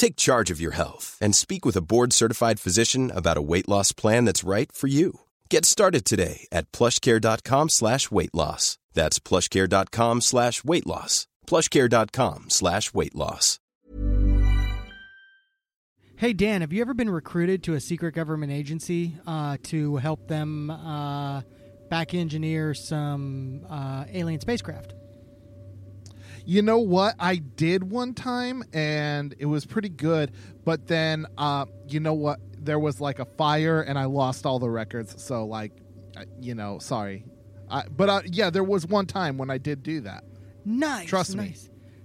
Take charge of your health and speak with a board-certified physician about a weight loss plan that's right for you. Get started today at plushcare.com slash weight loss. That's plushcare.com slash weight loss. plushcare.com slash weight loss. Hey Dan, have you ever been recruited to a secret government agency uh, to help them uh, back engineer some uh, alien spacecraft? You know what? I did one time and it was pretty good, but then uh you know what? There was like a fire and I lost all the records. So like you know, sorry. I, but uh, yeah, there was one time when I did do that. Nice. Trust me.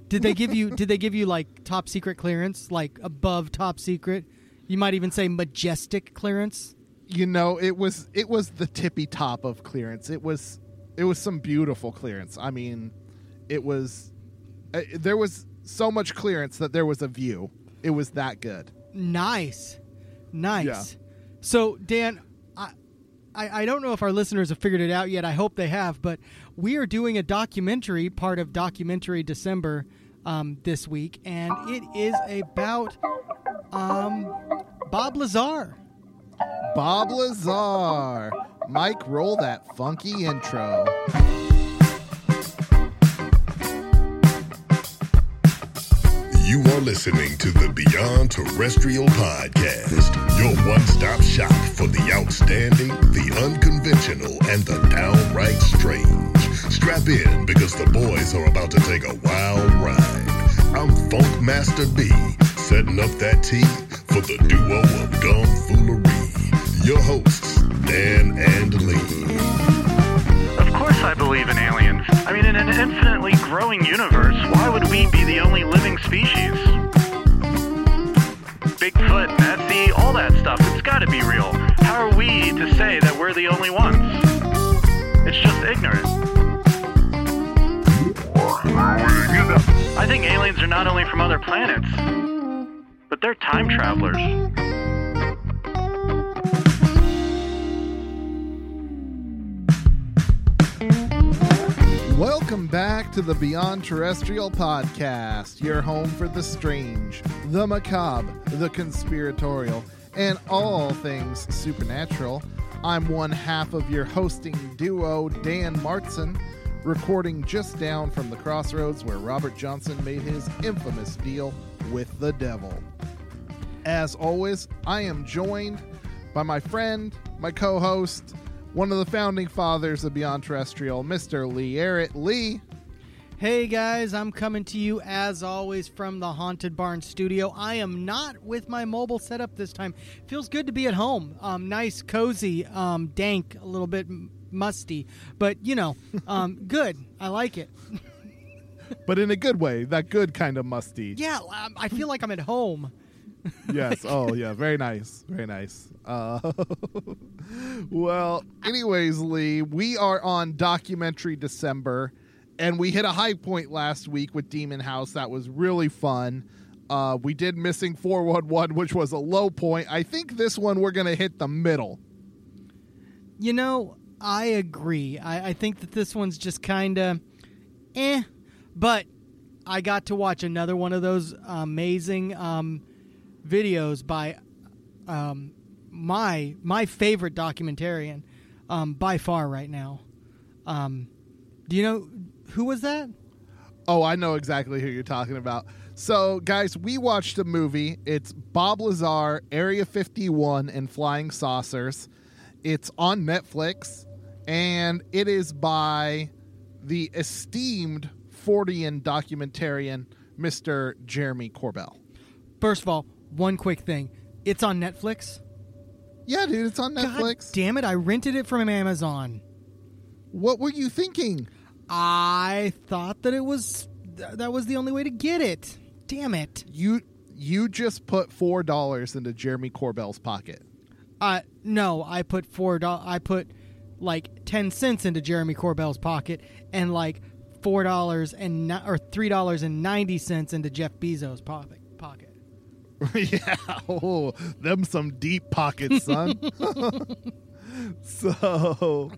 Did they give you did they give you like top secret clearance, like above top secret? You might even say majestic clearance. You know, it was it was the tippy top of clearance. It was it was some beautiful clearance. I mean, it was uh, there was so much clearance that there was a view. It was that good. Nice. Nice. Yeah. So Dan, I, I I don't know if our listeners have figured it out yet. I hope they have, but we are doing a documentary, part of Documentary December, um, this week, and it is about um, Bob Lazar. Bob Lazar. Mike, roll that funky intro. You are listening to the Beyond Terrestrial Podcast, your one stop shop for the outstanding, the unconventional, and the downright strange. Strap in because the boys are about to take a wild ride. I'm Funk Master B, setting up that tea for the duo of dumb foolery. Your hosts, Dan and Lee. I believe in aliens. I mean, in an infinitely growing universe, why would we be the only living species? Bigfoot, Nessie, all that stuff, it's gotta be real. How are we to say that we're the only ones? It's just ignorant. I think aliens are not only from other planets, but they're time travelers. Welcome back to the Beyond Terrestrial Podcast, your home for the strange, the macabre, the conspiratorial, and all things supernatural. I'm one half of your hosting duo, Dan Martson, recording just down from the crossroads where Robert Johnson made his infamous deal with the devil. As always, I am joined by my friend, my co host, one of the founding fathers of Beyond Terrestrial, Mr. Lee Arrett. Lee, Hey guys, I'm coming to you as always from the Haunted Barn studio. I am not with my mobile setup this time. Feels good to be at home. Um, nice, cozy, um, dank, a little bit musty, but you know, um, good. I like it. but in a good way, that good kind of musty. Yeah, um, I feel like I'm at home. Yes. Oh, yeah. Very nice. Very nice. Uh, well, anyways, Lee, we are on documentary December, and we hit a high point last week with Demon House. That was really fun. Uh, we did Missing 411, which was a low point. I think this one we're going to hit the middle. You know, I agree. I, I think that this one's just kind of eh, but I got to watch another one of those amazing um, videos by um, my my favorite documentarian um, by far right now. Um, do you know who was that? Oh, I know exactly who you're talking about. So, guys, we watched a movie. It's Bob Lazar, Area 51, and Flying Saucers. It's on Netflix, and it is by the esteemed Fortean documentarian Mr. Jeremy Corbell. First of all, one quick thing. It's on Netflix. Yeah, dude, it's on God Netflix. damn it, I rented it from Amazon. What were you thinking? I thought that it was th- that was the only way to get it. Damn it. You you just put four dollars into Jeremy Corbell's pocket. Uh no, I put four dollars. I put like ten cents into Jeremy Corbell's pocket and like four dollars and ni- or three dollars and ninety cents into Jeff Bezos' pocket. Yeah, oh, them some deep pockets, son. so,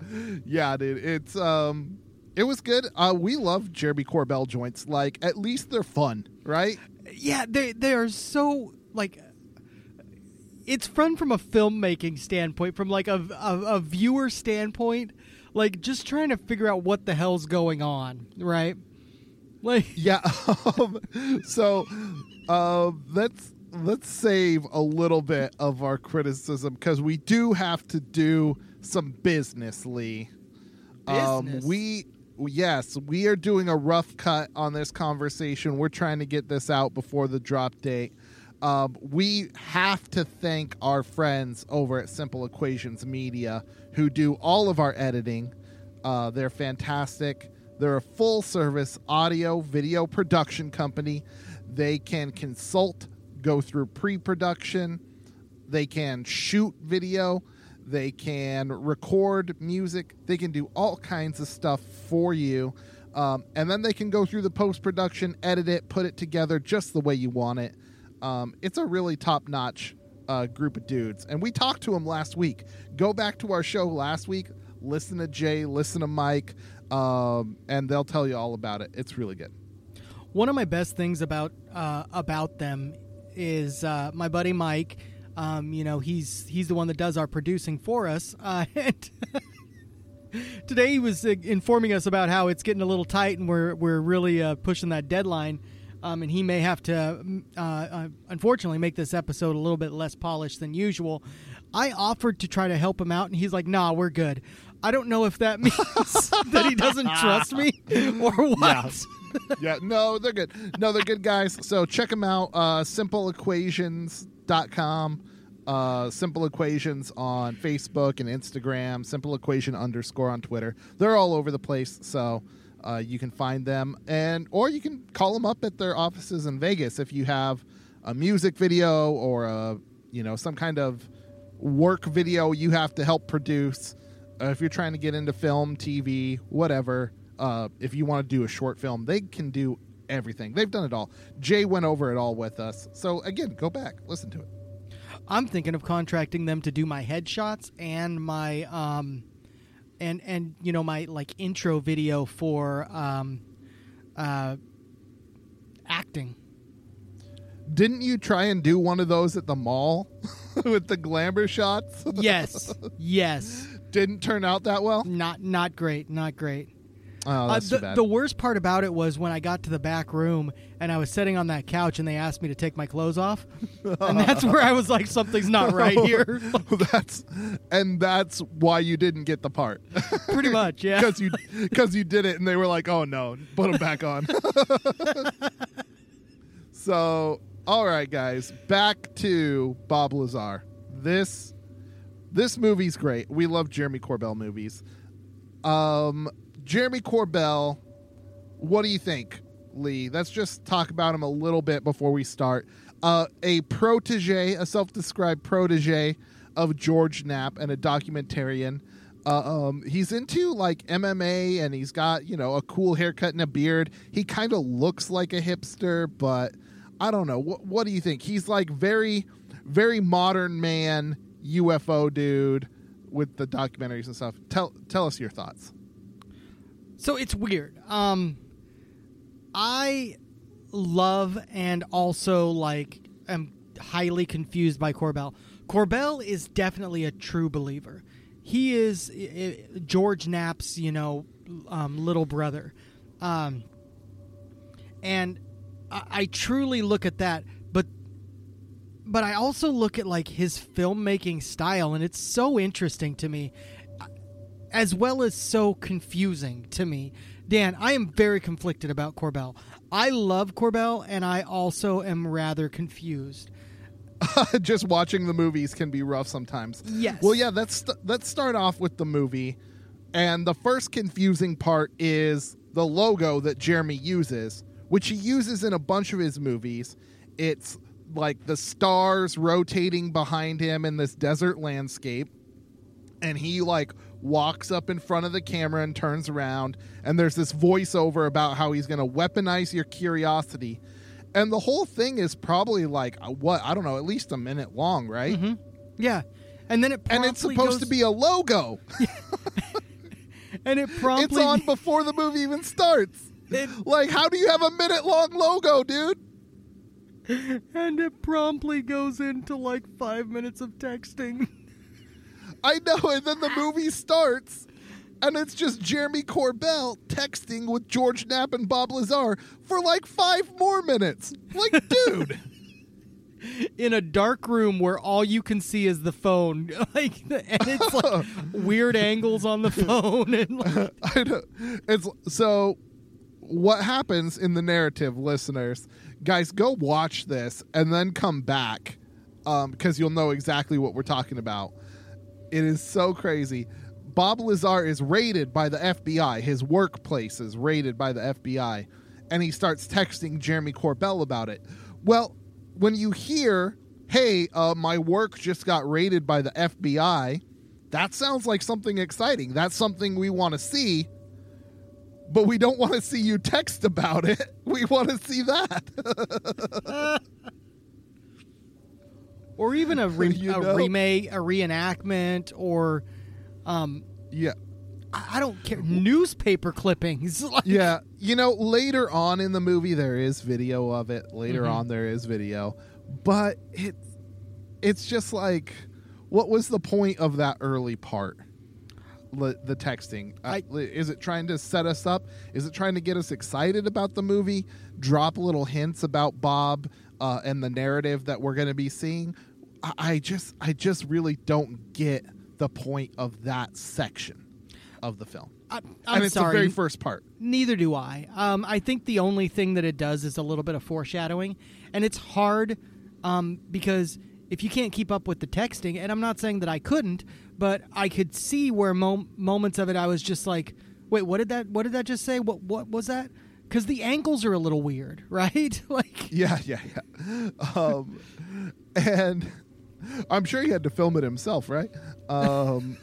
yeah, dude, it's um, it was good. Uh, we love Jeremy Corbell joints. Like, at least they're fun, right? Yeah, they they are so like. It's fun from a filmmaking standpoint, from like a, a a viewer standpoint, like just trying to figure out what the hell's going on, right? Like, Yeah. Um, so, uh, let's let's save a little bit of our criticism because we do have to do some business, Lee. Business? Um, we yes, we are doing a rough cut on this conversation. We're trying to get this out before the drop date. Um, we have to thank our friends over at Simple Equations Media who do all of our editing. Uh, they're fantastic. They're a full service audio video production company. They can consult, go through pre production, they can shoot video, they can record music, they can do all kinds of stuff for you. Um, and then they can go through the post production, edit it, put it together just the way you want it. Um, it's a really top notch uh, group of dudes. And we talked to them last week. Go back to our show last week, listen to Jay, listen to Mike, um, and they'll tell you all about it. It's really good. one of my best things about uh, about them is uh, my buddy Mike. Um, you know, he's he's the one that does our producing for us. Uh, and today he was uh, informing us about how it's getting a little tight and we're we're really uh, pushing that deadline. Um, and he may have to, mm, uh, uh, unfortunately, make this episode a little bit less polished than usual. I offered to try to help him out, and he's like, "Nah, we're good." I don't know if that means that he doesn't trust me or what. yeah, no, they're good. No, they're good guys. So check them out. Uh, simpleequations.com. Uh, Simple Equations on Facebook and Instagram. Simple Equation underscore on Twitter. They're all over the place. So uh, you can find them and or you can call them up at their offices in Vegas if you have a music video or a you know some kind of work video you have to help produce. Uh, if you're trying to get into film, TV, whatever, uh, if you want to do a short film, they can do everything. They've done it all. Jay went over it all with us. So again, go back, listen to it. I'm thinking of contracting them to do my headshots and my um and and you know my like intro video for um uh acting. Didn't you try and do one of those at the mall with the glamour shots? Yes. yes. Didn't turn out that well. Not not great, not great. Oh, that's uh, the, bad. the worst part about it was when I got to the back room and I was sitting on that couch and they asked me to take my clothes off. and that's where I was like something's not right here. that's and that's why you didn't get the part Pretty much, yeah. because you because you did it and they were like, oh no, put them back on. so, all right, guys, back to Bob Lazar. This this movie's great. We love Jeremy Corbell movies. Um, Jeremy Corbell, what do you think, Lee? Let's just talk about him a little bit before we start. Uh, a protege, a self-described protege of George Knapp and a documentarian. Uh, um, he's into like MMA and he's got you know a cool haircut and a beard. He kind of looks like a hipster, but I don't know. What, what do you think? He's like very, very modern man, UFO dude with the documentaries and stuff. Tell tell us your thoughts. So it's weird. Um, I love and also like am highly confused by Corbell. Corbell is definitely a true believer. He is George Knapp's, you know, um, little brother, um, and I, I truly look at that. But but I also look at like his filmmaking style, and it's so interesting to me as well as so confusing to me Dan, I am very conflicted about Corbell. I love Corbell, and I also am rather confused. just watching the movies can be rough sometimes. Yes. Well, yeah. Let's st- let's start off with the movie, and the first confusing part is the logo that Jeremy uses, which he uses in a bunch of his movies. It's like the stars rotating behind him in this desert landscape, and he like walks up in front of the camera and turns around, and there's this voiceover about how he's going to weaponize your curiosity. And the whole thing is probably like uh, what I don't know, at least a minute long, right? Yeah, and then it And it's supposed goes- to be a logo. and it promptly it's on before the movie even starts. It- like, how do you have a minute long logo, dude? and it promptly goes into like five minutes of texting. I know. And then the movie starts, and it's just Jeremy Corbell texting with George Knapp and Bob Lazar for like five more minutes. Like, dude. in a dark room where all you can see is the phone, like, and it's like weird angles on the phone, and like, I know. It's so. What happens in the narrative, listeners? Guys, go watch this and then come back, because you'll know exactly what we're talking about. It is so crazy. Bob Lazar is raided by the FBI. His workplace is raided by the FBI, and he starts texting Jeremy Corbell about it. Well, when you hear, "Hey, uh, my work just got raided by the FBI," that sounds like something exciting. That's something we want to see, but we don't want to see you text about it. We want to see that. or even a, re- You a remake, a reenactment, or um, yeah. I I don't care, newspaper clippings. Like, Yeah, you know, later on in the movie there is video of it. Later Mhm. on there is video, but it's it's just like, what was the point of that early part? The texting Uh, I- is it trying to set us up? Is it trying to get us excited about the movie? Drop little hints about Bob uh, and the narrative that we're going to be seeing. I, I just I just really don't get the point of that section of the film. I, and I'm it's sorry. the very first part. Neither do I. Um, I think the only thing that it does is a little bit of foreshadowing, and it's hard um, because if you can't keep up with the texting, and I'm not saying that I couldn't, but I could see where mo- moments of it I was just like, "Wait, what did that? What did that just say? What what was that?" Because the angles are a little weird, right? like, Yeah, yeah, yeah. Um, and I'm sure he had to film it himself, right? Um,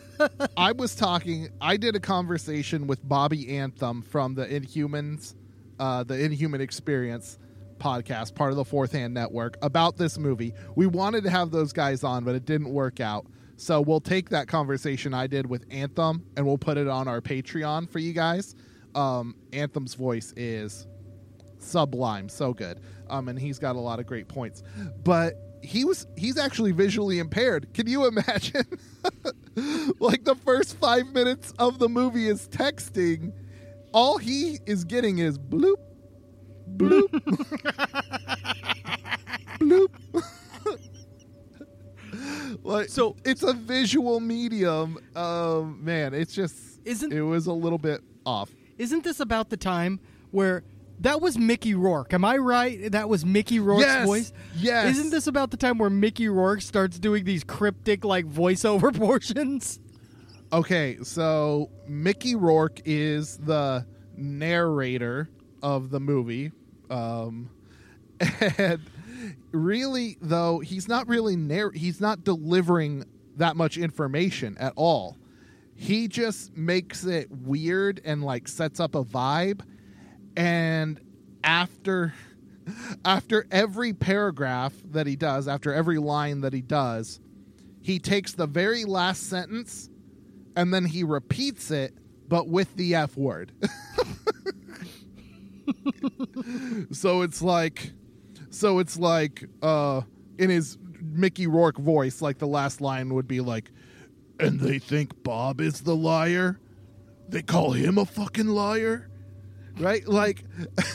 I was talking. I did a conversation with Bobby Anthem from the Inhumans, uh, the Inhuman Experience podcast, part of the Fourth Hand Network, about this movie. We wanted to have those guys on, but it didn't work out. So we'll take that conversation I did with Anthem and we'll put it on our Patreon for you guys. Um, Anthem's voice is sublime, so good. Um, and he's got a lot of great points. But he was he's actually visually impaired. Can you imagine? like the first five minutes of the movie is texting. All he is getting is bloop, bloop, bloop. like So- it's a visual medium. Um, man, it's just Isn't- it was a little bit off. isn't this about the time where that was Mickey Rourke? Am I right? That was Mickey Rourke's Yes, voice. yes. Isn't this about the time where Mickey Rourke starts doing these cryptic like voiceover portions? Okay, so Mickey Rourke is the narrator of the movie. Um, and really, though, he's not really narr- he's not delivering that much information at all. He just makes it weird and like sets up a vibe. And after after every paragraph that he does, after every line that he does, he takes the very last sentence and then he repeats it but with the f word so it's like so it's like uh in his mickey rourke voice like the last line would be like and they think bob is the liar? They call him a fucking liar? Right? Like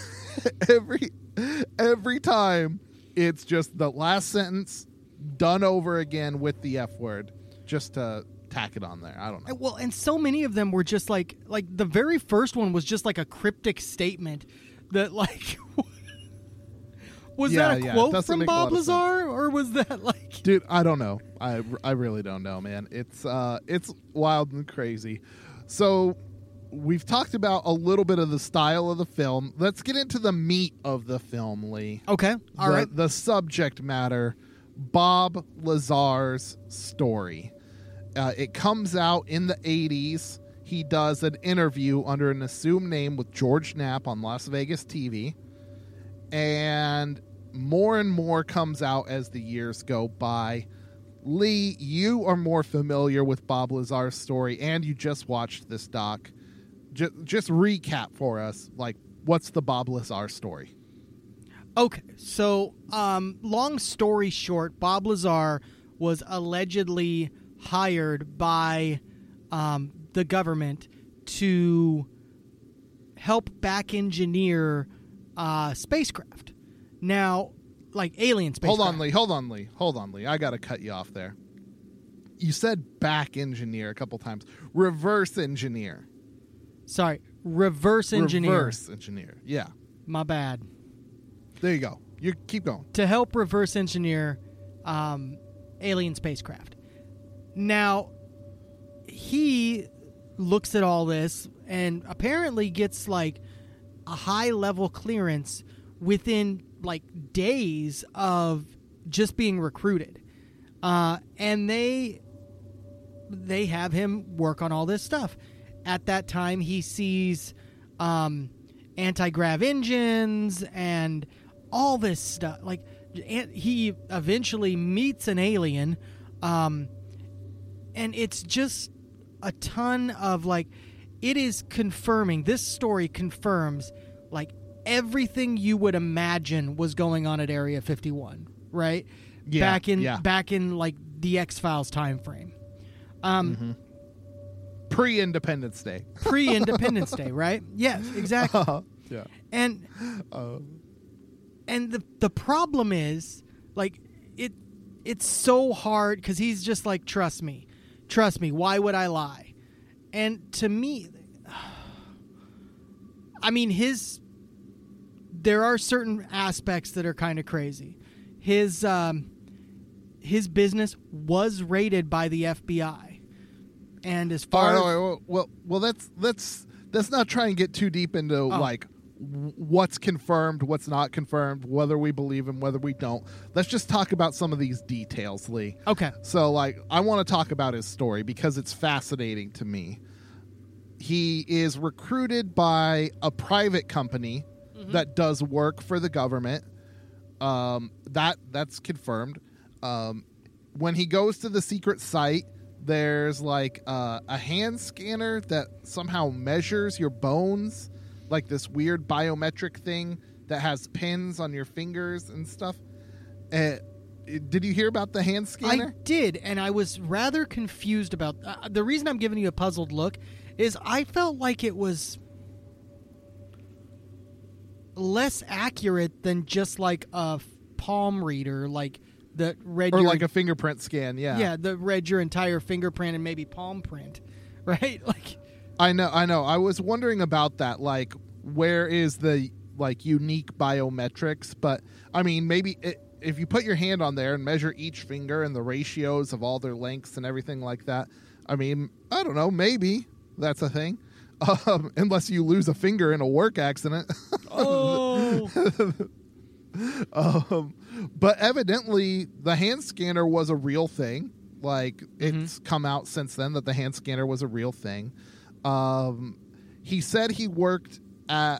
every every time it's just the last sentence done over again with the f word just to tack it on there. I don't know. Well, and so many of them were just like like the very first one was just like a cryptic statement that like was Yeah, that a yeah, quote from make a lot Bob. Lazar or was that like Dude, I don't know. I, I really don't know, man. It's uh it's wild and crazy. So we've talked about a little bit of the style of the film. Let's get into the meat of the film, Lee. okay all the, right the subject matter Bob Lazar's story. Uh, it comes out in the 80s. He does an interview under an assumed name with George Knapp on Las Vegas TV. And more and more comes out as the years go by. Lee, you are more familiar with Bob Lazar's story, and you just watched this doc. Just, just recap for us, like, what's the Bob Lazar story? Okay, so um, long story short, Bob Lazar was allegedly hired by um, the government to help back engineer uh, spacecraft. Now, like alien spacecraft. Hold on, Lee. Hold on, Lee. Hold on, Lee. I got to cut you off there. You said back engineer a couple times. Reverse engineer. Sorry, reverse engineer. Reverse engineer. Yeah. My bad. There you go. You keep going. to help reverse engineer um, alien spacecraft. Now, he looks at all this and apparently gets like a high level clearance within like days of just being recruited. Uh, and they they have him work on all this stuff. At that time, he sees um, anti grav engines and all this stuff. Like, he eventually meets an alien, um, and it's just a ton of like, it is confirming. This story confirms like everything you would imagine was going on at Area 51, right? Yeah, back in yeah. back in like the X Files time frame. Um, mm-hmm. Pre Independence Day. pre Independence Day, right? Yes, exactly. Uh-huh. yeah. And uh-huh. and the the problem is like it it's so hard because he's just like trust me, trust me. Why would I lie? And to me, I mean his there are certain aspects that are kind of crazy. His um his business was raided by the FBI. And as far right, as, well, well, well, let's let's let's not try and get too deep into Oh. like what's confirmed, what's not confirmed, whether we believe him, whether we don't. Let's just talk about some of these details, Lee. Okay. So, like, I want to talk about his story because it's fascinating to me. He is recruited by a private company that does work for the government. Um, that that's confirmed. Um, when he goes to the secret site, there's like uh, a hand scanner that somehow measures your bones, like this weird biometric thing that has pins on your fingers and stuff. Uh, did you hear about the hand scanner? I did, and I was rather confused about. Uh, the reason I'm giving you a puzzled look is I felt like it was less accurate than just like a palm reader, like that read or your, like a fingerprint scan, yeah. yeah, that read your entire fingerprint and maybe palm print, right? Like, I know, I know. I was wondering about that. Like, where is the like unique biometrics? But I mean, maybe it, if you put your hand on there and measure each finger and the ratios of all their lengths and everything like that. I mean, I don't know. Maybe that's a thing. Um, unless you lose a finger in a work accident. oh, um, but evidently, the hand scanner was a real thing. Like it's come out since then that the hand scanner was a real thing. Um, he said he worked at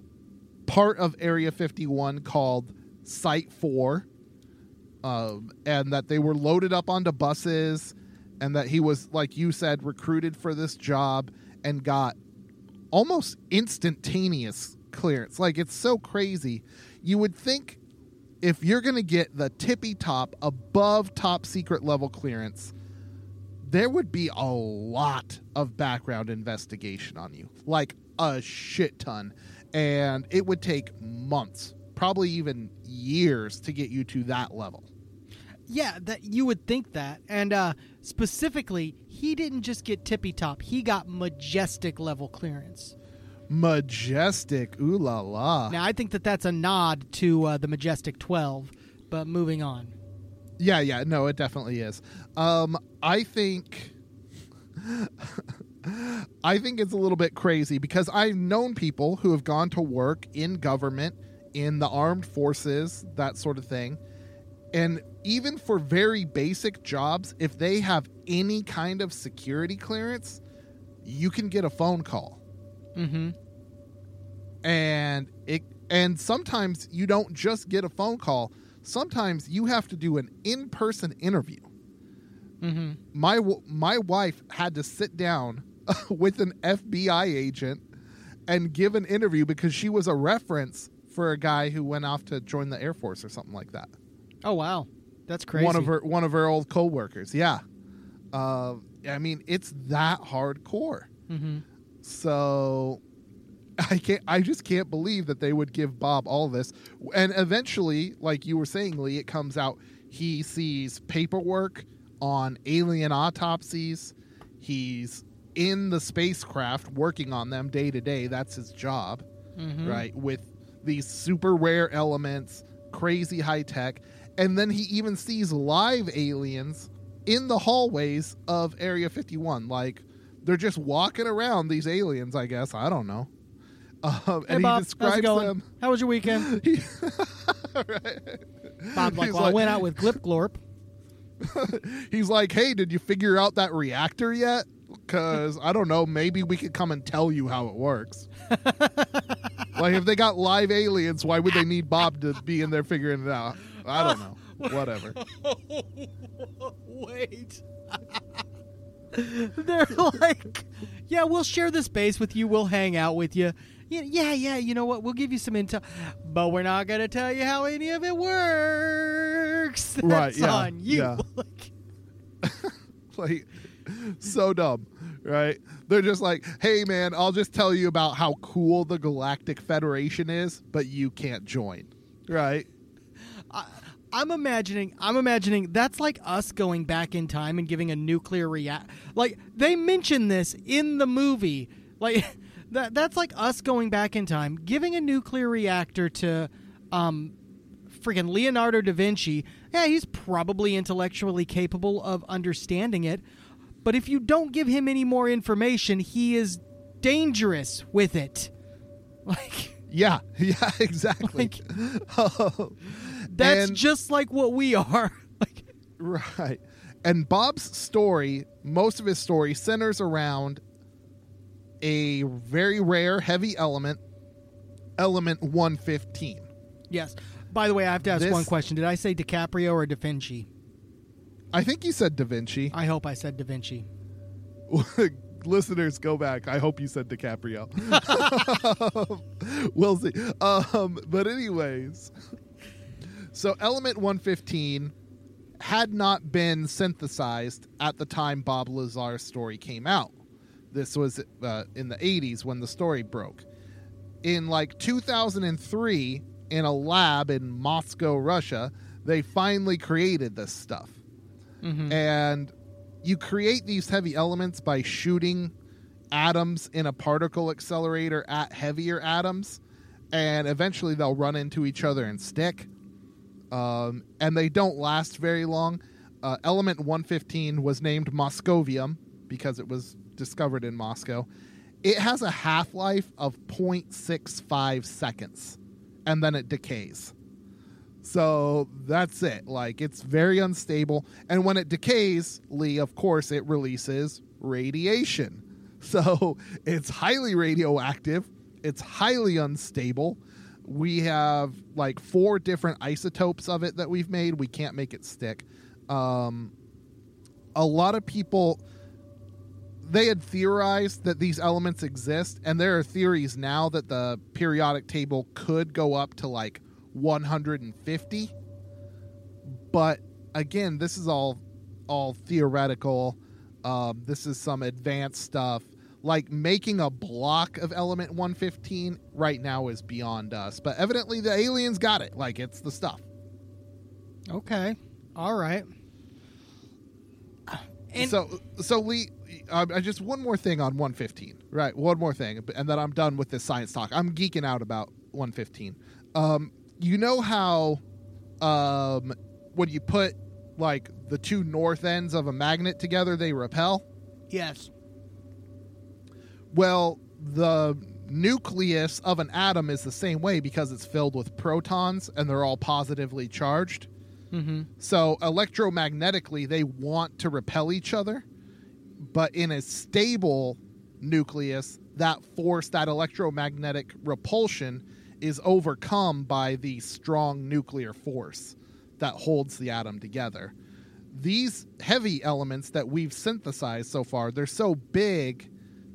part of Area 51 called Site 4, um, and that they were loaded up onto buses, and that he was, like you said, recruited for this job and got almost instantaneous clearance. Like it's so crazy. You would think if you're going to get the tippy top above top secret level clearance, there would be a lot of background investigation on you. Like a shit ton. And it would take months, probably even years to get you to that level. Yeah, that you would think that. And uh, specifically, he didn't just get tippy top; he got majestic level clearance. Majestic, ooh la la. Now, I think that that's a nod to uh, the Majestic 12. But moving on. Yeah, yeah, no, it definitely is. Um, I think, I think it's a little bit crazy because I've known people who have gone to work in government, in the armed forces, that sort of thing, and even for very basic jobs, if they have any kind of security clearance, you can get a phone call, Mm-hmm. and it, and sometimes you don't just get a phone call. Sometimes you have to do an in-person interview. Mm-hmm. my my wife had to sit down with an FBI agent and give an interview because she was a reference for a guy who went off to join the Air Force or something like that. Oh wow, that's crazy. One of her one of her old coworkers. Yeah, uh, I mean it's that hardcore. Mm-hmm. So I can't. I just can't believe that they would give Bob all this. And eventually, like you were saying, Lee, it comes out he sees paperwork on alien autopsies. He's in the spacecraft working on them day to day. That's his job, Mm-hmm. right? With these super rare elements, crazy high tech, and then he even sees live aliens in the hallways of Area 51. Like they're just walking around these aliens. I guess I don't know. Um, Hey and Bob, he how's it describes going? them. How was your weekend? He- Right. Bob's like, He's well, I went out with Glip Glorp. He's like, "Hey, did you figure out that reactor yet? Because I don't know. Maybe we could come and tell you how it works. like, if they got live aliens, why would they need Bob to be in there figuring it out? I don't know. Whatever. Wait. They're like, yeah, we'll share the space with you. We'll hang out with you. Yeah, yeah, yeah. You know what? We'll give you some intel, but we're not gonna tell you how any of it works. That's Right, yeah, on you. yeah. Like, like, so dumb, right? They're just like, "Hey, man, I'll just tell you about how cool the Galactic Federation is, but you can't join." Right? I'm imagining. I'm imagining that's like us going back in time and giving a nuclear react. Like they mention this in the movie. Like that. That's like us going back in time, giving a nuclear reactor to, um, freaking Leonardo da Vinci. Yeah, he's probably intellectually capable of understanding it, but if you don't give him any more information, he is dangerous with it. Like. Yeah, yeah, exactly. That's And- just like what we are. like, Right. And Bob's story, most of his story centers around a very rare heavy element, element 115. yes. By the way, I have to ask This- one question. Did I say DiCaprio or Da Vinci? I think you said Da Vinci. I hope I said Da Vinci. Listeners, go back. I hope you said DiCaprio. we'll see. Um, but, anyways, so element 115 had not been synthesized at the time Bob Lazar's story came out. This was uh, in the 80s when the story broke. In like 2003, in a lab in Moscow, Russia, they finally created this stuff. And you create these heavy elements by shooting atoms in a particle accelerator at heavier atoms, and eventually they'll run into each other and stick. Um, and they don't last very long. Uh, element 115 was named Moscovium because it was discovered in Moscow. It has a half life of 0.65 seconds, and then it decays. So that's it. Like it's very unstable. And when it decays, Lee, of course, it releases radiation. So it's highly radioactive. It's highly unstable. We have like four different isotopes of it that we've made. We can't make it stick. Um, a lot of people they had theorized that these elements exist, and there are theories now that the periodic table could go up to like 150. But again, this is all all theoretical. Um, this is some advanced stuff. Like making a block of element 115 right now is beyond us. But evidently, the aliens got it. Like it's the stuff. Okay. All right. And so so Lee, uh, just one more thing on 115. Right, one more thing, and then I'm done with this science talk. I'm geeking out about 115. Um, you know how um, when you put like the two north ends of a magnet together, they repel. yes. Well, the nucleus of an atom is the same way because it's filled with protons and they're all positively charged. Mm-hmm. So electromagnetically, they want to repel each other, but in a stable nucleus, that force, that electromagnetic repulsion, is overcome by the strong nuclear force that holds the atom together. These heavy elements that we've synthesized so far, they're so big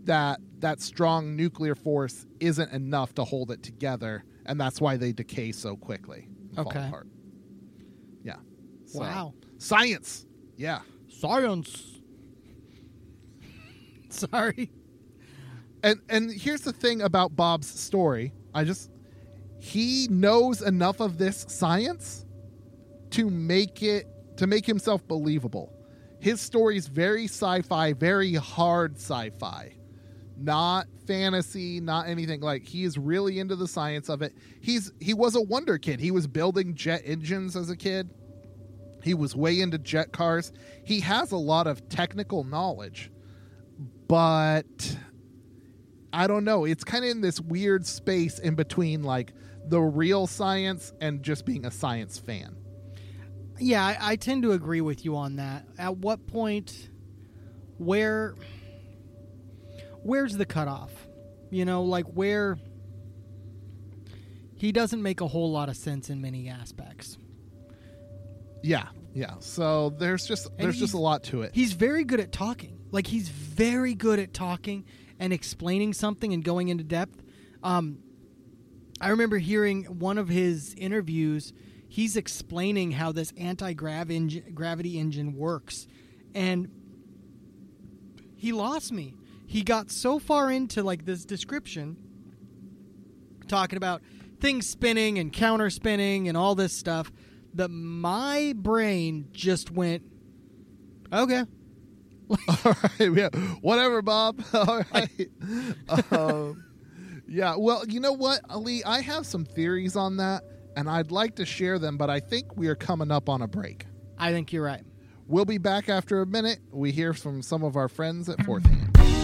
that that strong nuclear force isn't enough to hold it together, and that's why they decay so quickly. and fall Okay. apart. So- Wow. Science. Yeah. Science. Sorry. And and here's the thing about Bob's story. I just he knows enough of this science to make it to make himself believable. His story is very sci-fi, very hard sci-fi. Not fantasy, not anything like he is really into the science of it. He's he was a wonder kid. He was building jet engines as a kid. He was way into jet cars. He has a lot of technical knowledge. But I don't know. It's kind of in this weird space in between like the real science and just being a science fan. Yeah, I, I tend to agree with you on that. At what point, where, where's the cutoff? You know, like where he doesn't make a whole lot of sense in many aspects. Yeah, yeah. So there's just there's just a lot to it. He's very good at talking. Like he's very good at talking and explaining something and going into depth. Um, I remember hearing one of his interviews. He's explaining how this anti-grav gravity engine works, and he lost me. He got so far into like this description, talking about things spinning and counter spinning and all this stuff, that my brain just went, okay. All right, yeah. Whatever, Bob. All right. um, yeah. Well, you know what, Ali? I have some theories on that, and I'd like to share them, but I think we are coming up on a break. I think you're right. We'll be back after a minute. We hear from some of our friends at Fourth Hand.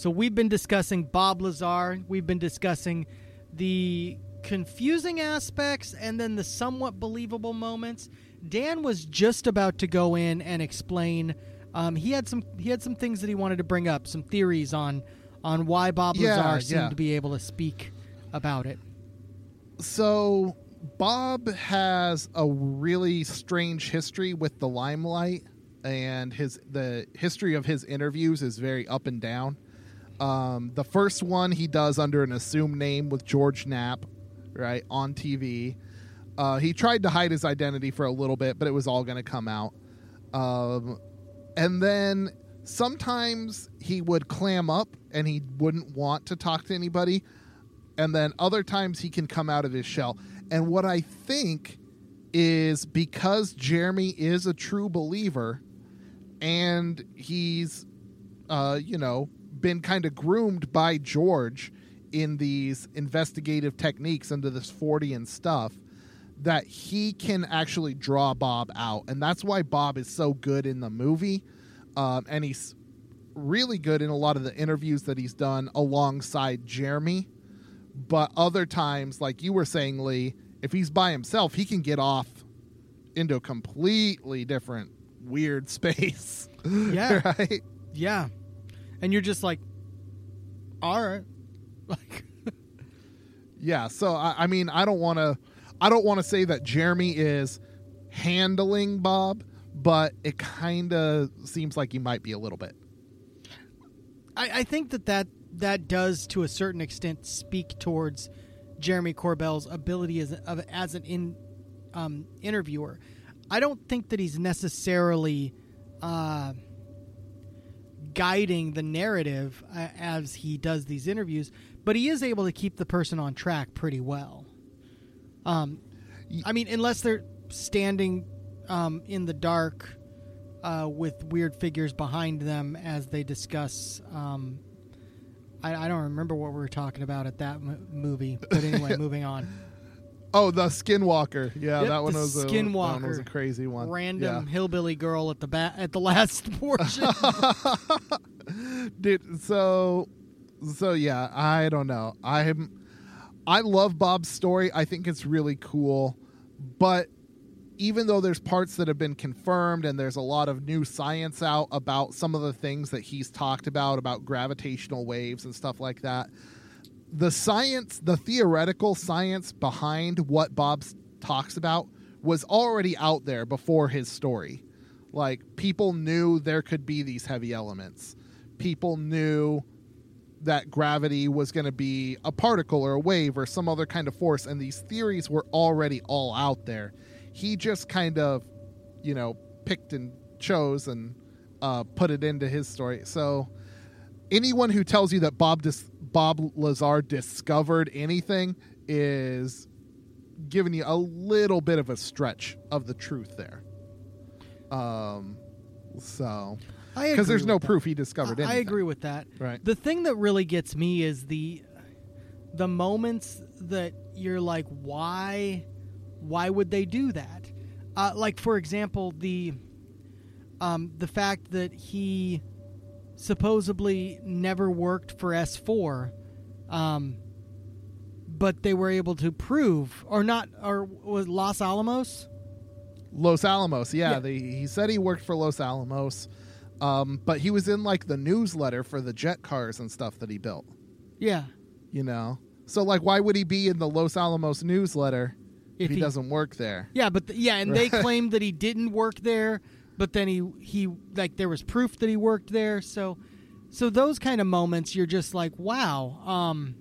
So we've been discussing Bob Lazar. We've been discussing the confusing aspects and then the somewhat believable moments. Dan was just about to go in and explain. Um, he had some he had some things that he wanted to bring up, some theories on on why Bob Yeah, Lazar seemed yeah. to be able to speak about it. So Bob has a really strange history with the limelight, and his the history of his interviews is very up and down. Um, the first one he does under an assumed name with George Knapp, right on TV. Uh, he tried to hide his identity for a little bit, but it was all going to come out. Um, and then sometimes he would clam up and he wouldn't want to talk to anybody and then other times he can come out of his shell. And what I think is because Jeremy is a true believer and he's uh you know been kind of groomed by George in these investigative techniques under this Fortean stuff that he can actually draw Bob out and that's why Bob is so good in the movie um and he's really good in a lot of the interviews that he's done alongside Jeremy. But other times, like you were saying, Lee, if he's by himself, he can get off into a completely different weird space. Yeah. right? Yeah. And you're just like, all right. Like, Yeah, so I, I mean, I don't want to, I don't want to say that Jeremy is handling Bob, but it kind of seems like he might be a little bit. I, I think that, that that does to a certain extent speak towards Jeremy Corbell's ability as, of, as an in, um, interviewer. I don't think that he's necessarily uh, guiding the narrative uh, as he does these interviews, but he is able to keep the person on track pretty well. Um, I mean, unless they're standing um, in the dark uh, with weird figures behind them as they discuss. Um, I, I don't remember what we were talking about at that m- movie, but anyway, moving on. Oh, the Skinwalker. Yeah, Yep, that one the was a, that one was a crazy one. Random hillbilly girl at the ba- at the last portion. Dude, so so yeah, I don't know. I'm I love Bob's story. I think it's really cool, but even though there's parts that have been confirmed and there's a lot of new science out about some of the things that he's talked about about gravitational waves and stuff like that, the science, the theoretical science behind what Bob talks about was already out there before his story. Like people knew there could be these heavy elements. People knew that gravity was going to be a particle or a wave or some other kind of force and these theories were already all out there. He just kind of, you know, picked and chose and uh, put it into his story. So anyone who tells you that Bob dis- Bob Lazar discovered anything is giving you a little bit of a stretch of the truth there. Um, so because there's no that. proof he discovered I, I agree with that. Right. The thing that really gets me is the the moments that you're like, why, why would they do that? Uh, like for example, the um, the fact that he supposedly never worked for S4, um, but they were able to prove, or not, or was Los Alamos? Los Alamos, yeah, Yeah. They, he said he worked for Los Alamos, um, but he was in like the newsletter for the jet cars and stuff that he built. Yeah. You know, so like, why would he be in the Los Alamos newsletter if, If he, he- doesn't work there? Yeah, but th- yeah, and they claimed that he didn't work there, but then he he like there was proof that he worked there. So so those kind of moments you're just like, wow, um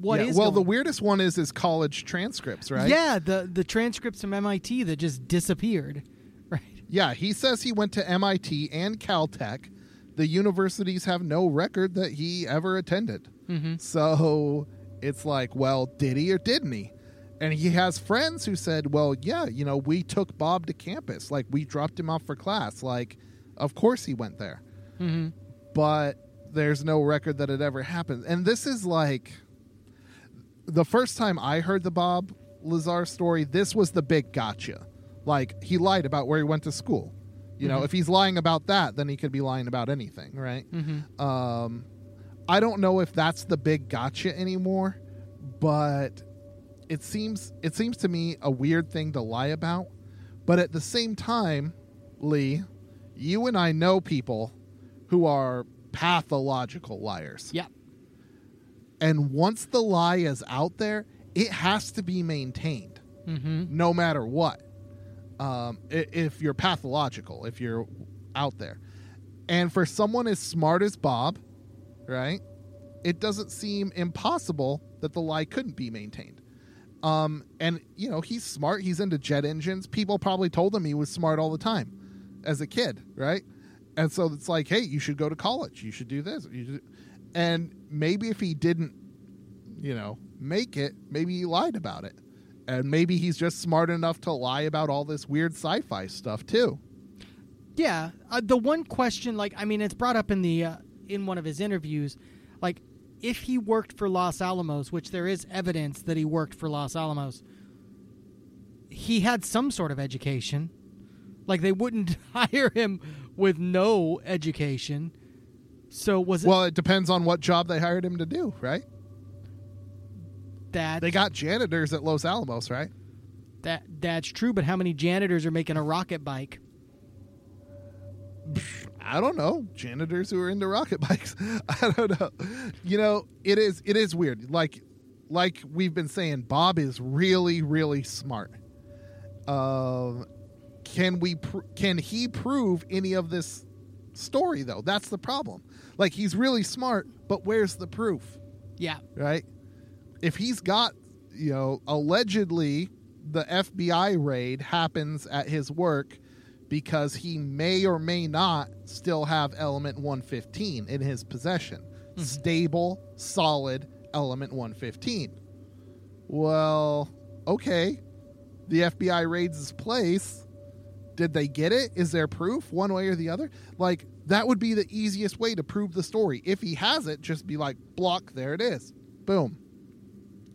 what is yeah, well, the weirdest one is his college transcripts, right? Yeah, the the transcripts from MIT that just disappeared. Right. Yeah, he says he went to MIT and Caltech. The universities have no record that he ever attended. Mhm. So it's like, well, did he or didn't he? And he has friends who said, well, yeah, you know, we took Bob to campus. Like, we dropped him off for class. Like, of course he went there. Mhm. But there's no record that it ever happened. And this is like the first time I heard the Bob Lazar story, this was the big gotcha. Like he lied about where he went to school. You know, if he's lying about that, then he could be lying about anything, right? Um, I don't know if that's the big gotcha anymore, but it seems it seems to me a weird thing to lie about. But at the same time, Lee, you and I know people who are pathological liars. Yeah. And once the lie is out there, it has to be maintained Mhm. no matter what. Um, if you're pathological, if you're out there. And for someone as smart as Bob, right, it doesn't seem impossible that the lie couldn't be maintained. Um, and, you know, he's smart. He's into jet engines. People probably told him he was smart all the time as a kid, right? And so it's like, hey, you should go to college. You should do this. Should... And maybe if he didn't, you know, make it, maybe he lied about it. And maybe he's just smart enough to lie about all this weird sci fi stuff, too. Yeah, uh, the one question, like, I mean, it's brought up in the uh, in one of his interviews, like, if he worked for Los Alamos, which there is evidence that he worked for Los Alamos, he had some sort of education. Like they wouldn't hire him with no education. So was it Well, it depends on what job they hired him to do, right? that They got janitors at Los Alamos, right? that that's true, but how many janitors are making a rocket bike? I don't know. Janitors who are into rocket bikes. I don't know. You know, it is it is weird. Like like we've been saying, Bob is really really smart. Um, can we pr- can he prove any of this story though? That's the problem. Like he's really smart, but where's the proof? Yeah. right? If he's got, you know, allegedly the FBI raid happens at his work because he may or may not still have element 115 in his possession. Mm-hmm. Stable, solid element 115. Well, okay. The FBI raids his place. Did they get it? Is there proof one way or the other? Like, that would be the easiest way to prove the story. If he has it, just be like, block, there it is. Boom.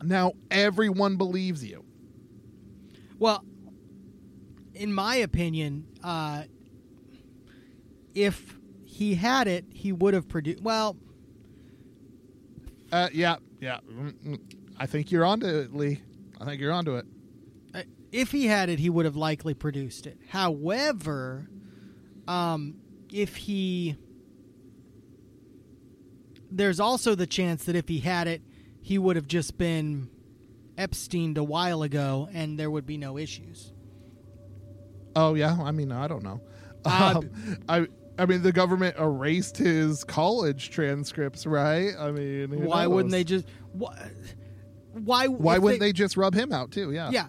Now everyone believes you. Well, in my opinion, uh, if he had it, he would have produced. Well, Uh, yeah, yeah. Mm. I think you're onto it, Lee. I think you're onto it. uh, if he had it, he would have likely produced it. However, um, if he, there's also the chance that if he had it, he would have just been Epsteined a while ago, and there would be no issues. Oh yeah, I mean I don't know. Uh, Um, I I mean the government erased his college transcripts, right? I mean, Why wouldn't they just? Why? Why, Why wouldn't they, just rub him out too? Yeah. Yeah,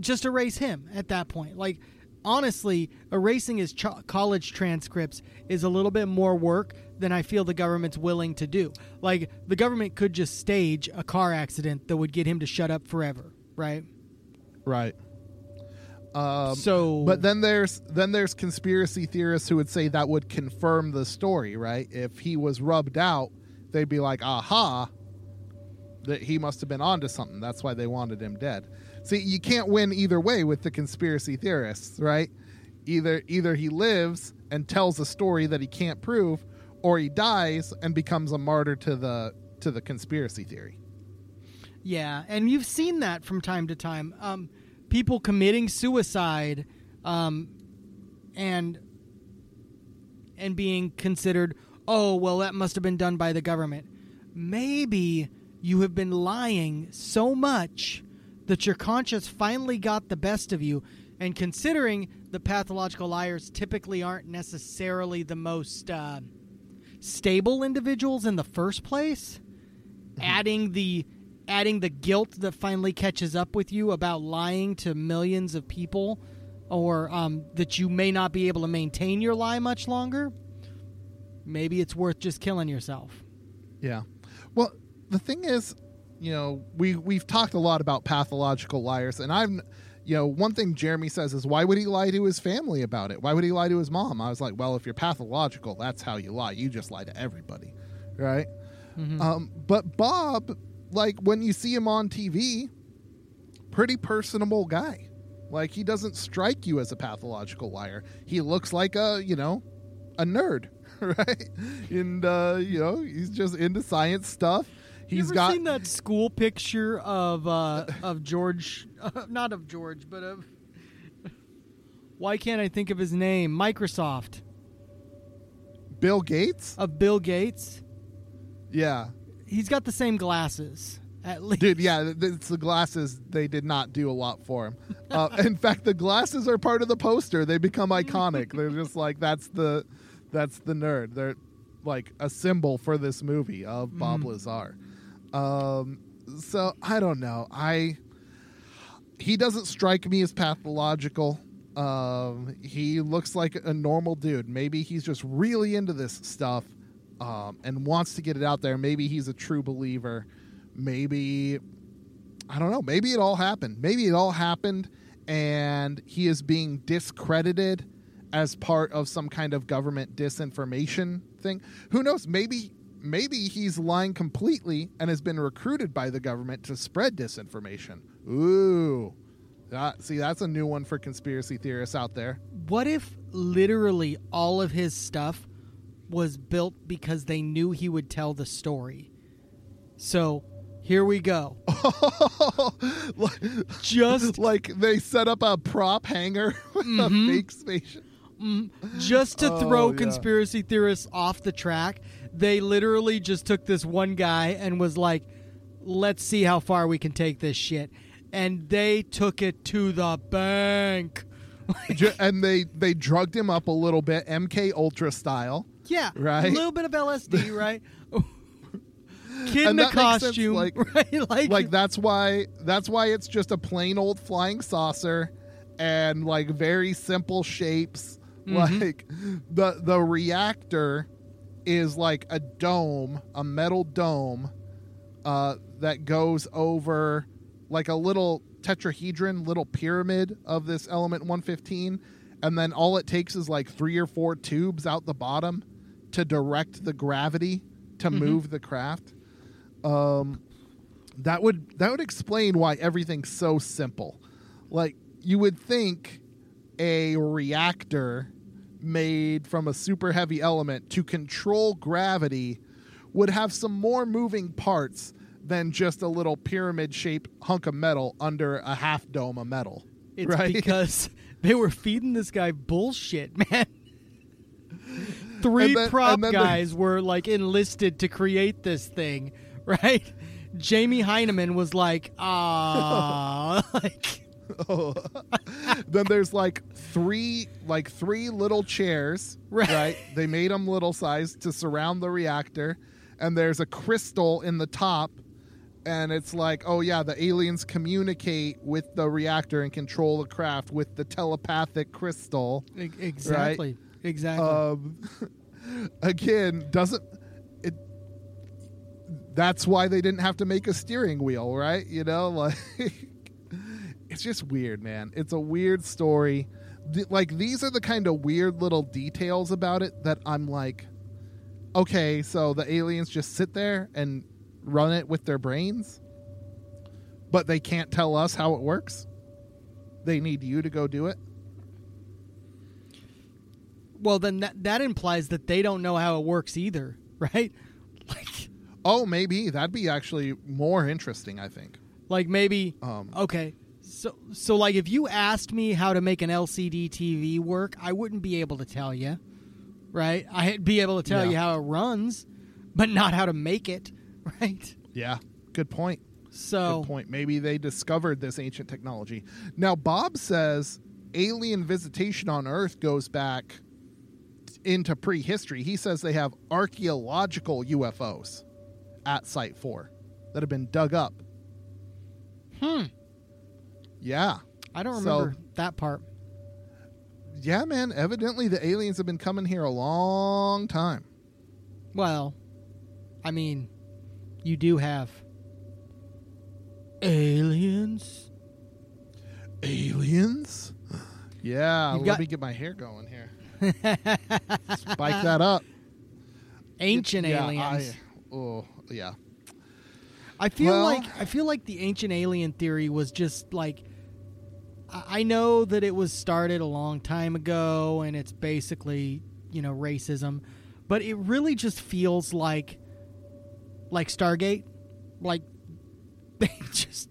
just erase him at that point. Like honestly, erasing his ch- college transcripts is a little bit more work than I feel the government's willing to do. Like the government could just stage a car accident that would get him to shut up forever, right? Right. Um, so, But then there's then there's conspiracy theorists who would say that would confirm the story, right? If he was rubbed out, they'd be like, "Aha, that he must have been onto something. That's why they wanted him dead." See, you can't win either way with the conspiracy theorists, right? Either either he lives and tells a story that he can't prove, or he dies and becomes a martyr to the to the conspiracy theory. Yeah, and you've seen that from time to time. Um, people committing suicide, um, and and being considered, oh well, that must have been done by the government. Maybe you have been lying so much that your conscience finally got the best of you. And considering the pathological liars typically aren't necessarily the most uh, stable individuals in the first place, adding the adding the guilt that finally catches up with you about lying to millions of people or um, that you may not be able to maintain your lie much longer maybe it's worth just killing yourself Yeah. Well, the thing is, you know, we we've talked a lot about pathological liars, and I'm, you know, one thing Jeremy says is, why would he lie to his family about it? Why would he lie to his mom? I was like, well, if you're pathological, that's how you lie. You just lie to everybody, right? Um, but Bob, like when you see him on TV, pretty personable guy. Like he doesn't strike you as a pathological liar. He looks like a, you know, a nerd, right? And uh, you know, he's just into science stuff. you He's got seen that school picture of uh, of george not of george but of why can't i think of his name microsoft Bill Gates. of bill gates Yeah, he's got the same glasses at least dude. Yeah, it's the glasses. They did not do a lot for him. Uh, in fact, the glasses are part of the poster. They become iconic. They're just like that's the that's the nerd. They're like a symbol for this movie of Bob Lazar. Um, so I don't know. I he doesn't strike me as pathological. Um, he looks like a normal dude. Maybe he's just really into this stuff um, and wants to get it out there. Maybe he's a true believer. Maybe I don't know. Maybe it all happened. Maybe it all happened, and he is being discredited as part of some kind of government disinformation thing. Who knows? Maybe maybe he's lying completely and has been recruited by the government to spread disinformation. Ooh. That, see, that's a new one for conspiracy theorists out there. what if literally all of his stuff was built because they knew he would tell the story? So here we go. like, Just like they set up a prop hangar with a mm-hmm. fake spaceship. Mm-hmm. just to Oh, throw yeah. conspiracy theorists off the track, they literally just took this one guy and was like, "Let's see how far we can take this shit." And they took it to the bank. And they they drugged him up a little bit, MK Ultra style. Yeah, Right? A little bit of LSD, right? Kid in a sense, costume, like- right? Like, Like that's why that's why it's just a plain old flying saucer and like very simple shapes. Mm-hmm. Like the the reactor is like a dome, a metal dome uh, that goes over like a little tetrahedron, little pyramid of this element 115, and then all it takes is like three or four tubes out the bottom to direct the gravity to move the craft. Um, that would that would explain why everything's so simple. Like you would think a reactor made from a super heavy element to control gravity would have some more moving parts than just a little pyramid shaped hunk of metal under a half dome of metal. it's right? because they were feeding this guy bullshit, man. Three then- prop and then the- guys were like enlisted to create this thing, right? Jamie Hyneman was like, ah, like, then there's like three like three little chairs Right. they made them little size to surround the reactor. And there's a crystal in the top. And it's like oh yeah the aliens communicate with the reactor and control the craft with the telepathic crystal. Exactly, exactly. um again doesn't it that's why they didn't have to make a steering wheel right? You know like it's just weird man. It's a weird story. Like these are the kind of weird little details about it that i'm like okay so the aliens just sit there and run it with their brains but they can't tell us how it works? They need you to go do it well, then that that implies that they don't know how it works either, right? Like, Oh, maybe that'd be actually more interesting. I think. like maybe Um, okay. So, so like if you asked me how to make an LCD TV work, I wouldn't be able to tell you, right? I'd be able to tell Yeah. you how it runs, but not how to make it, right? Yeah, good point. So, Good point. Maybe they discovered this ancient technology. Now, Bob says alien visitation on Earth goes back into prehistory. He says they have archaeological UFOs at Site 4 that have been dug up. hmm, Yeah. I don't So- remember that part. Yeah, man. Evidently, the aliens have been coming here a long time. Well, I mean, you do have aliens. Aliens? Yeah, You've let got- me get my hair going here. Spike that up. Ancient Yeah, aliens. I, oh, yeah. I feel Well- like I feel like the ancient alien theory was just like I I know that it was started a long time ago and it's basically, you know, racism, but it really just feels like like Stargate, like they just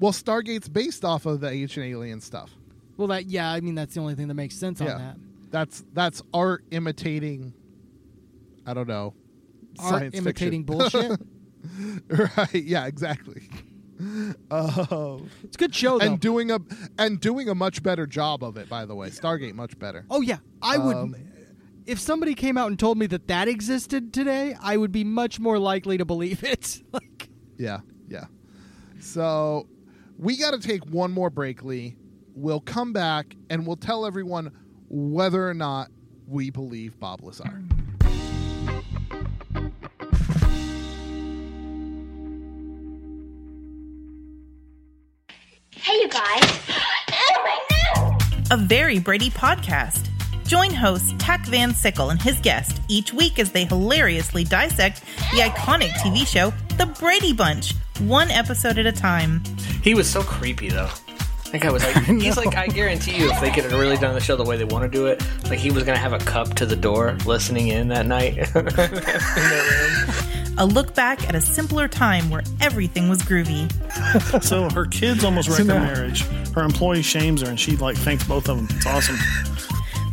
Well, Stargate's based off of the ancient alien stuff. well that yeah, I mean that's the only thing that makes sense Yeah. on that. That's that's art imitating. I don't know. Art science imitating fiction. bullshit. right? Yeah, exactly. Um, It's a good show though. and doing a and doing a much better job of it. By the way, Stargate much better. oh yeah, I would Um, if somebody came out and told me that that existed today, I would be much more likely to believe it. like Yeah, yeah. So we got to take one more break, Lee. We'll come back and we'll tell everyone whether or not we believe Bob Lazar. Hey, you guys. Oh, my nose! a very Brady podcast. Join host Tack Van Sickle and his guest each week as they hilariously dissect the iconic TV show The Brady Bunch, one episode at a time. He was so creepy, though. That guy was like, he's like, I guarantee you, if they could have really done the show the way they want to do it, like he was gonna have a cup to the door, listening in that night in their room. A look back at a simpler time where everything was groovy. so her kids almost wreck her marriage. Her employee shames her, and she like thanks both of them. It's awesome.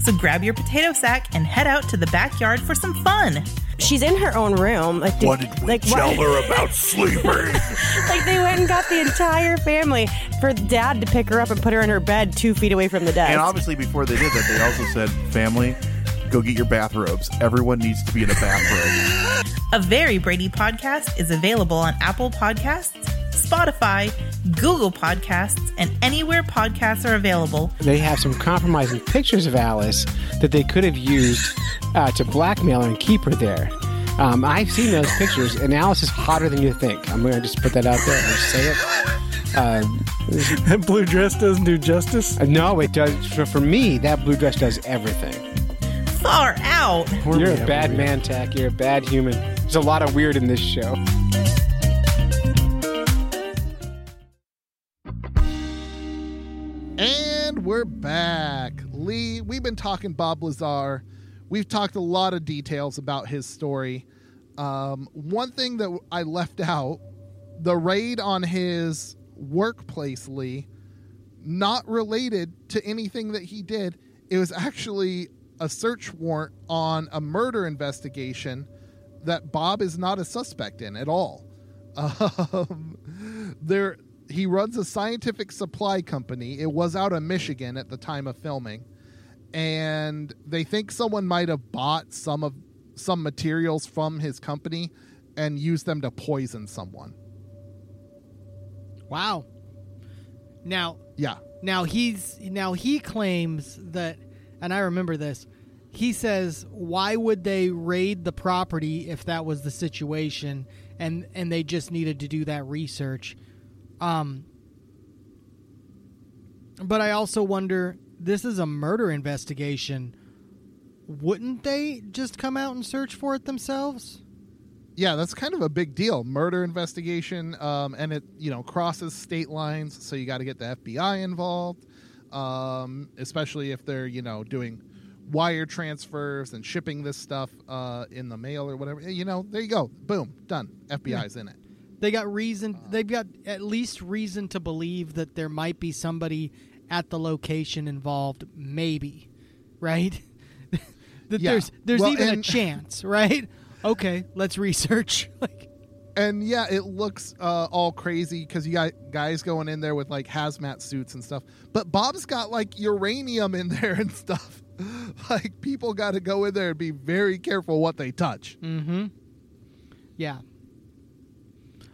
So grab your potato sack and head out to the backyard for some fun. She's in her own room. Like, What did we like, tell what- her about sleeping? like they went and got the entire family for dad to pick her up and put her in her bed two feet away from the desk. And obviously, before they did that, they also said, "Family, go get your bathrobes. Everyone needs to be in a bathrobe." A Very Brady podcast is available on Apple Podcasts, Spotify, Google Podcasts, and anywhere podcasts are available. They have some compromising pictures of Alice that they could have used uh, to blackmail her and keep her there. Um, I've seen those pictures, and Alice is hotter than you think. I'm going to just put that out there and say it. Um, that blue dress doesn't do justice. no, it does. For, for me, that blue dress does everything. Far out. You're a bad man, Tack. You're a bad human. There's a lot of weird in this show. And we're back. Lee, we've been talking Bob Lazar. We've talked a lot of details about his story. Um, one thing that I left out the raid on his workplace, Lee, not related to anything that he did. It was actually a search warrant on a murder investigation that Bob is not a suspect in at all. Um, there, he runs a scientific supply company. It was out of Michigan at the time of filming, and they think someone might have bought some of some materials from his company and used them to poison someone. Wow. Now, Yeah. Now he's now he claims that, and I remember this. He says, "Why would they raid the property if that was the situation, and and they just needed to do that research?" Um. But I also wonder. This is a murder investigation. Wouldn't they just come out and search for it themselves? Yeah, that's kind of a big deal. Murder investigation, um, and it you know crosses state lines, so you got to get the FBI involved, um, especially if they're you know doing wire transfers and shipping this stuff uh, in the mail or whatever. You know, there you go, boom, done. FBI's in it. They got reason. They've got at least reason to believe that there might be somebody at the location involved. Maybe, right? that Yeah. there's there's Well, even a chance, right? Okay, let's research. like, And yeah, it looks uh, all crazy because you got guys going in there with like hazmat suits and stuff. But Bob's got like uranium in there and stuff. like people got to go in there and be very careful what they touch. mm-hmm. Yeah.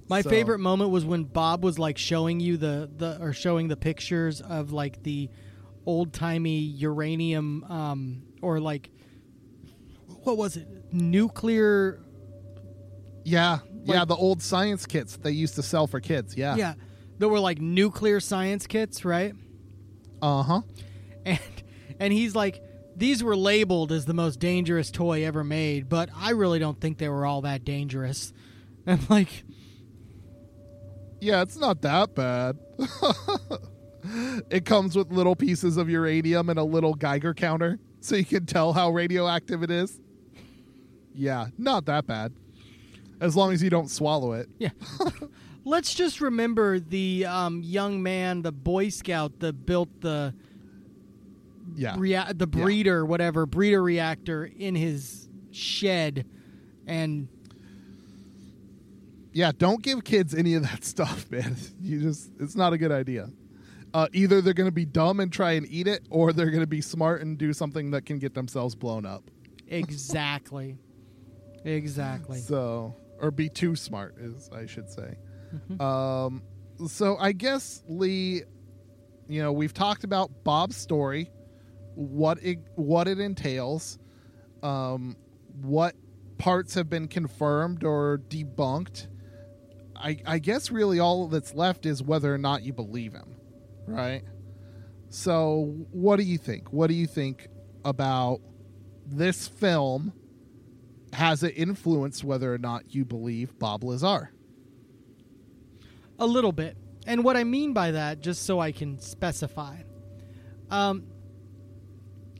My So- favorite moment was when Bob was like showing you the the or showing the pictures of like the old timey uranium um or like what was it nuclear Yeah, yeah, the old science kits they used to sell for kids. Yeah, yeah there were like nuclear science kits right uh huh. and and he's like these were labeled as the most dangerous toy ever made but i really don't think they were all that dangerous and like Yeah, it's not that bad. it comes with little pieces of uranium and a little Geiger counter, so you can tell how radioactive it is. Yeah, not that bad. As long as you don't swallow it. yeah let's just remember the um, young man the boy scout that built the Yeah. rea- the breeder whatever breeder reactor in his shed and Yeah, don't give kids any of that stuff, man. You just it's not a good idea. Uh, either they're going to be dumb and try and eat it, or they're going to be smart and do something that can get themselves blown up. exactly exactly So, or be too smart, is I should say. Mhm. Um, so I guess Lee, you know, we've talked about Bob's story, what it what it entails, um, what parts have been confirmed or debunked. I, I guess really all that's left is whether or not you believe him, right? So, what do you think? What do you think about this film? Has it influenced whether or not you believe Bob Lazar? a little bit and what I mean by that, just so I can specify, um,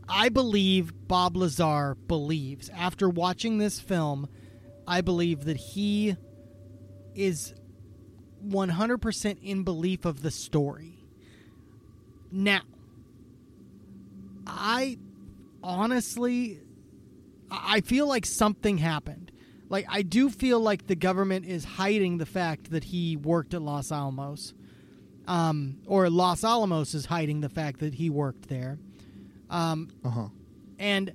I believe Bob Lazar believes after watching this film, I believe that he is 100% in belief of the story. Now, I honestly I feel like something happened. Like I do feel like the government is hiding the fact that he worked at Los Alamos. Um, or Los Alamos is hiding the fact that he worked there. Um, uh-huh. And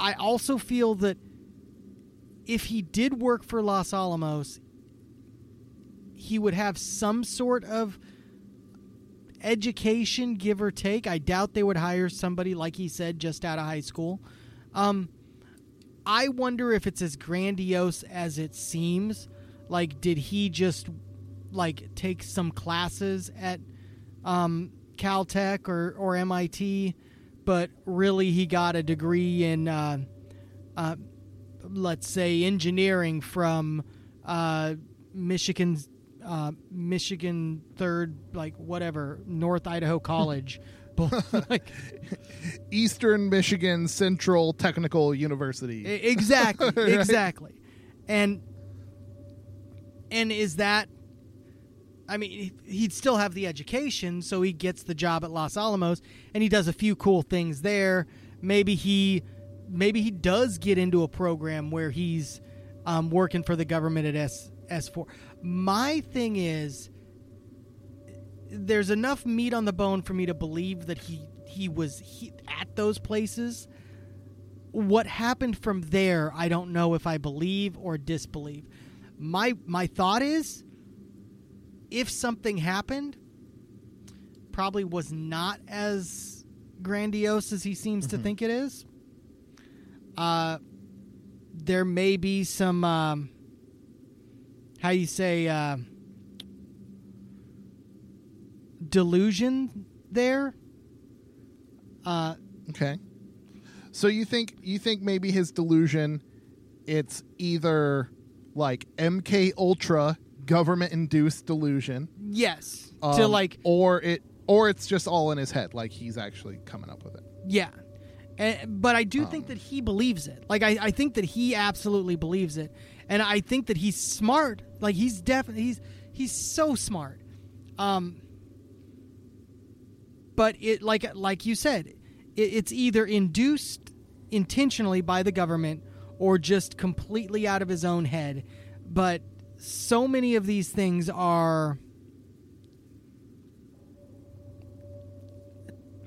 I also feel that if he did work for Los Alamos, he would have some sort of education, give or take. I doubt they would hire somebody, like he said, just out of high school. Um, I wonder if it's as grandiose as it seems. Like, did he just like take some classes at um, Caltech or or MIT, but really he got a degree in, uh, uh, let's say, engineering from uh, Michigan's uh, Michigan Third, like whatever North Idaho College. But, like, Eastern Michigan Central Technical University. Exactly, Right? exactly. And and is that I mean, he- he'd still have the education, so he gets the job at Los Alamos and he does a few cool things there. Maybe he maybe he does get into a program where he's um, working for the government at S S4. My thing is there's enough meat on the bone for me to believe that he he was he, at those places. What happened from there i don't know if i believe or disbelieve. My my thought is if something happened probably was not as grandiose as he seems to think it is. Uh there may be some um how you say uh delusion there uh Okay. So you think you think maybe his delusion it's either like MK Ultra government induced delusion. yes to um, like or it or it's just all in his head like he's actually coming up with it. Yeah. And, but I do Um, think that he believes it. Like I, I think that he absolutely believes it, and I think that he's smart. Like he's definitely he's he's so smart. Um. But it like like you said, it, it's either induced intentionally by the government or just completely out of his own head. But so many of these things are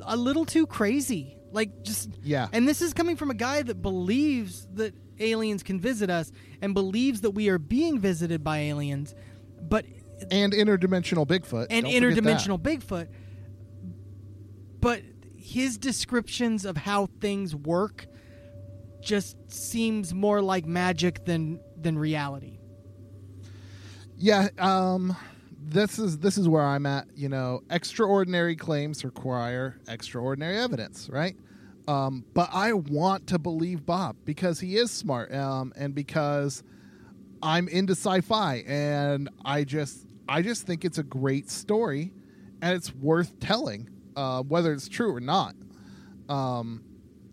a little too crazy. Like just Yeah. And this is coming from a guy that believes that aliens can visit us and believes that we are being visited by aliens, but And interdimensional Bigfoot. and interdimensional Bigfoot. But his descriptions of how things work just seems more like magic than than reality. Yeah, um this is this is where I'm at, you know, extraordinary claims require extraordinary evidence, right? Um but I want to believe Bob because he is smart um and because I'm into sci-fi and I just I just think it's a great story and it's worth telling uh whether it's true or not. Um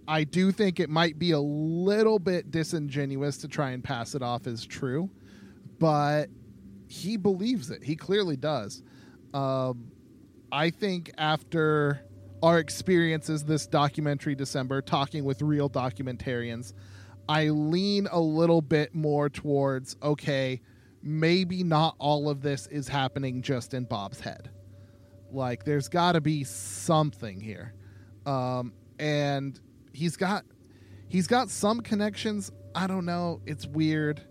I do think it might be a little bit disingenuous to try and pass it off as true, but he believes it. He clearly does. Um, I think after our experiences this documentary December, talking with real documentarians, I lean a little bit more towards okay, maybe not all of this is happening just in Bob's head. Like, there's got to be something here, um, and he's got he's got some connections. I don't know. It's weird.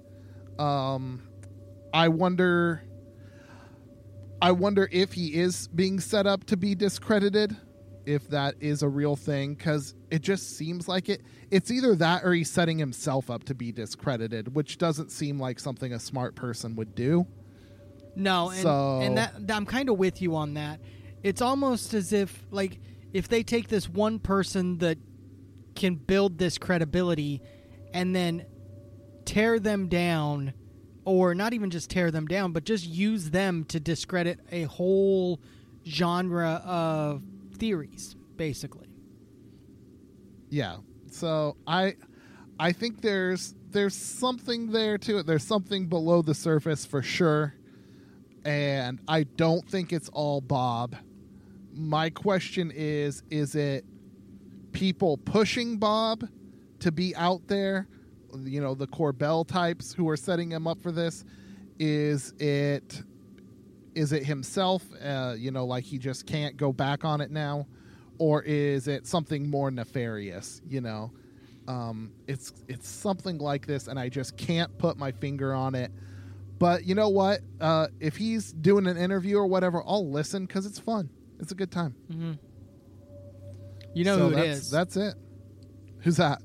Um, I wonder. I wonder if he is being set up to be discredited, if that is a real thing, because it just seems like it. It's either that or he's setting himself up to be discredited, which doesn't seem like something a smart person would do. No, and So- and that I'm kind of with you on that. It's almost as if like if they take this one person that can build this credibility and then tear them down or not even just tear them down, but just use them to discredit a whole genre of theories, basically. Yeah. So I I think there's there's something there to it. There's something below the surface for sure. And I don't think it's all Bob. My question is is it people pushing Bob to be out there? You know, the Corbell types who are setting him up for this? Is it is it himself uh, you know like he just can't go back on it now or is it something more nefarious you know um, it's it's something like this and i just can't put my finger on it but you know what uh, if he's doing an interview or whatever i'll listen because it's fun it's a good time Mm-hmm. You know So who it that's, is? that's it who's that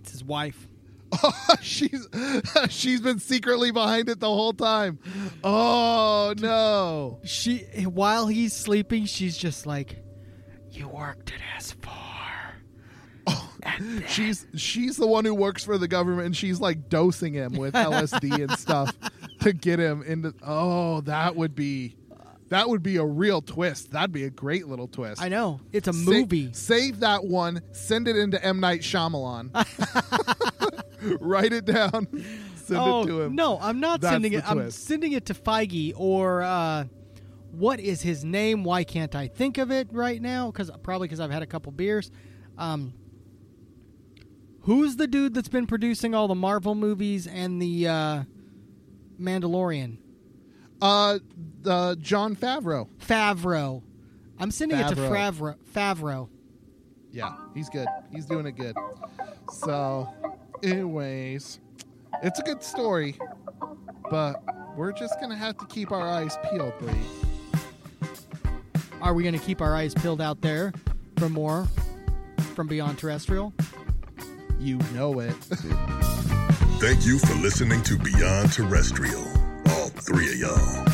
It's his wife. she's she's been secretly behind it the whole time oh no She while he's sleeping, she's just like, "You worked at S four. she's she's the one who works for the government and she's like dosing him with LSD and stuff to get him into oh that would be that would be a real twist that'd be a great little twist I know it's a Sa- movie. save that one send it into M Night Shyamalan write it down send oh it to him no, I'm not That's sending it. I'm sending it to Feige or uh, what is his name? Why can't I think of it right now? Because probably because I've had a couple beers. Um, who's the dude that's been producing all the Marvel movies and the uh, Mandalorian? uh the Jon Favreau Favreau. I'm sending it to Favreau. Favreau. Favreau. Yeah, he's good. He's doing it good. So, anyways, it's a good story, but we're just gonna have to keep our eyes peeled, Bree. Are we going to keep our eyes peeled out there for more from Beyond Terrestrial? You know it. Thank you for listening to Beyond Terrestrial, all three of y'all.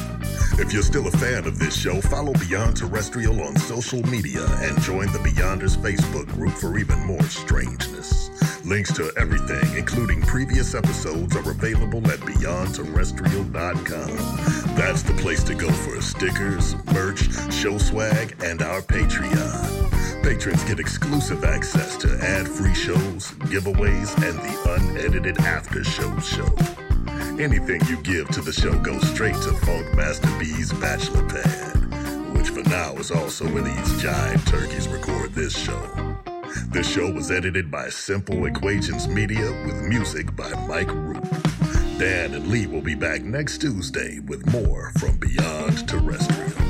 If you're still a fan of this show, follow Beyond Terrestrial on social media and join the Beyonders Facebook group for even more strangeness. Links to everything, including previous episodes, are available at beyondterrestrial.com. That's the place to go for stickers, merch, show swag, and our Patreon. Patrons get exclusive access to ad-free shows, giveaways, and the unedited after show. Anything you give to the show goes straight to Funk Master B's bachelor pad, which for now is also where these giant turkeys record this show. This show was edited by Simple Equations Media with music by Mike Root. Dan and Lee will be back next Tuesday with more from Beyond Terrestrial.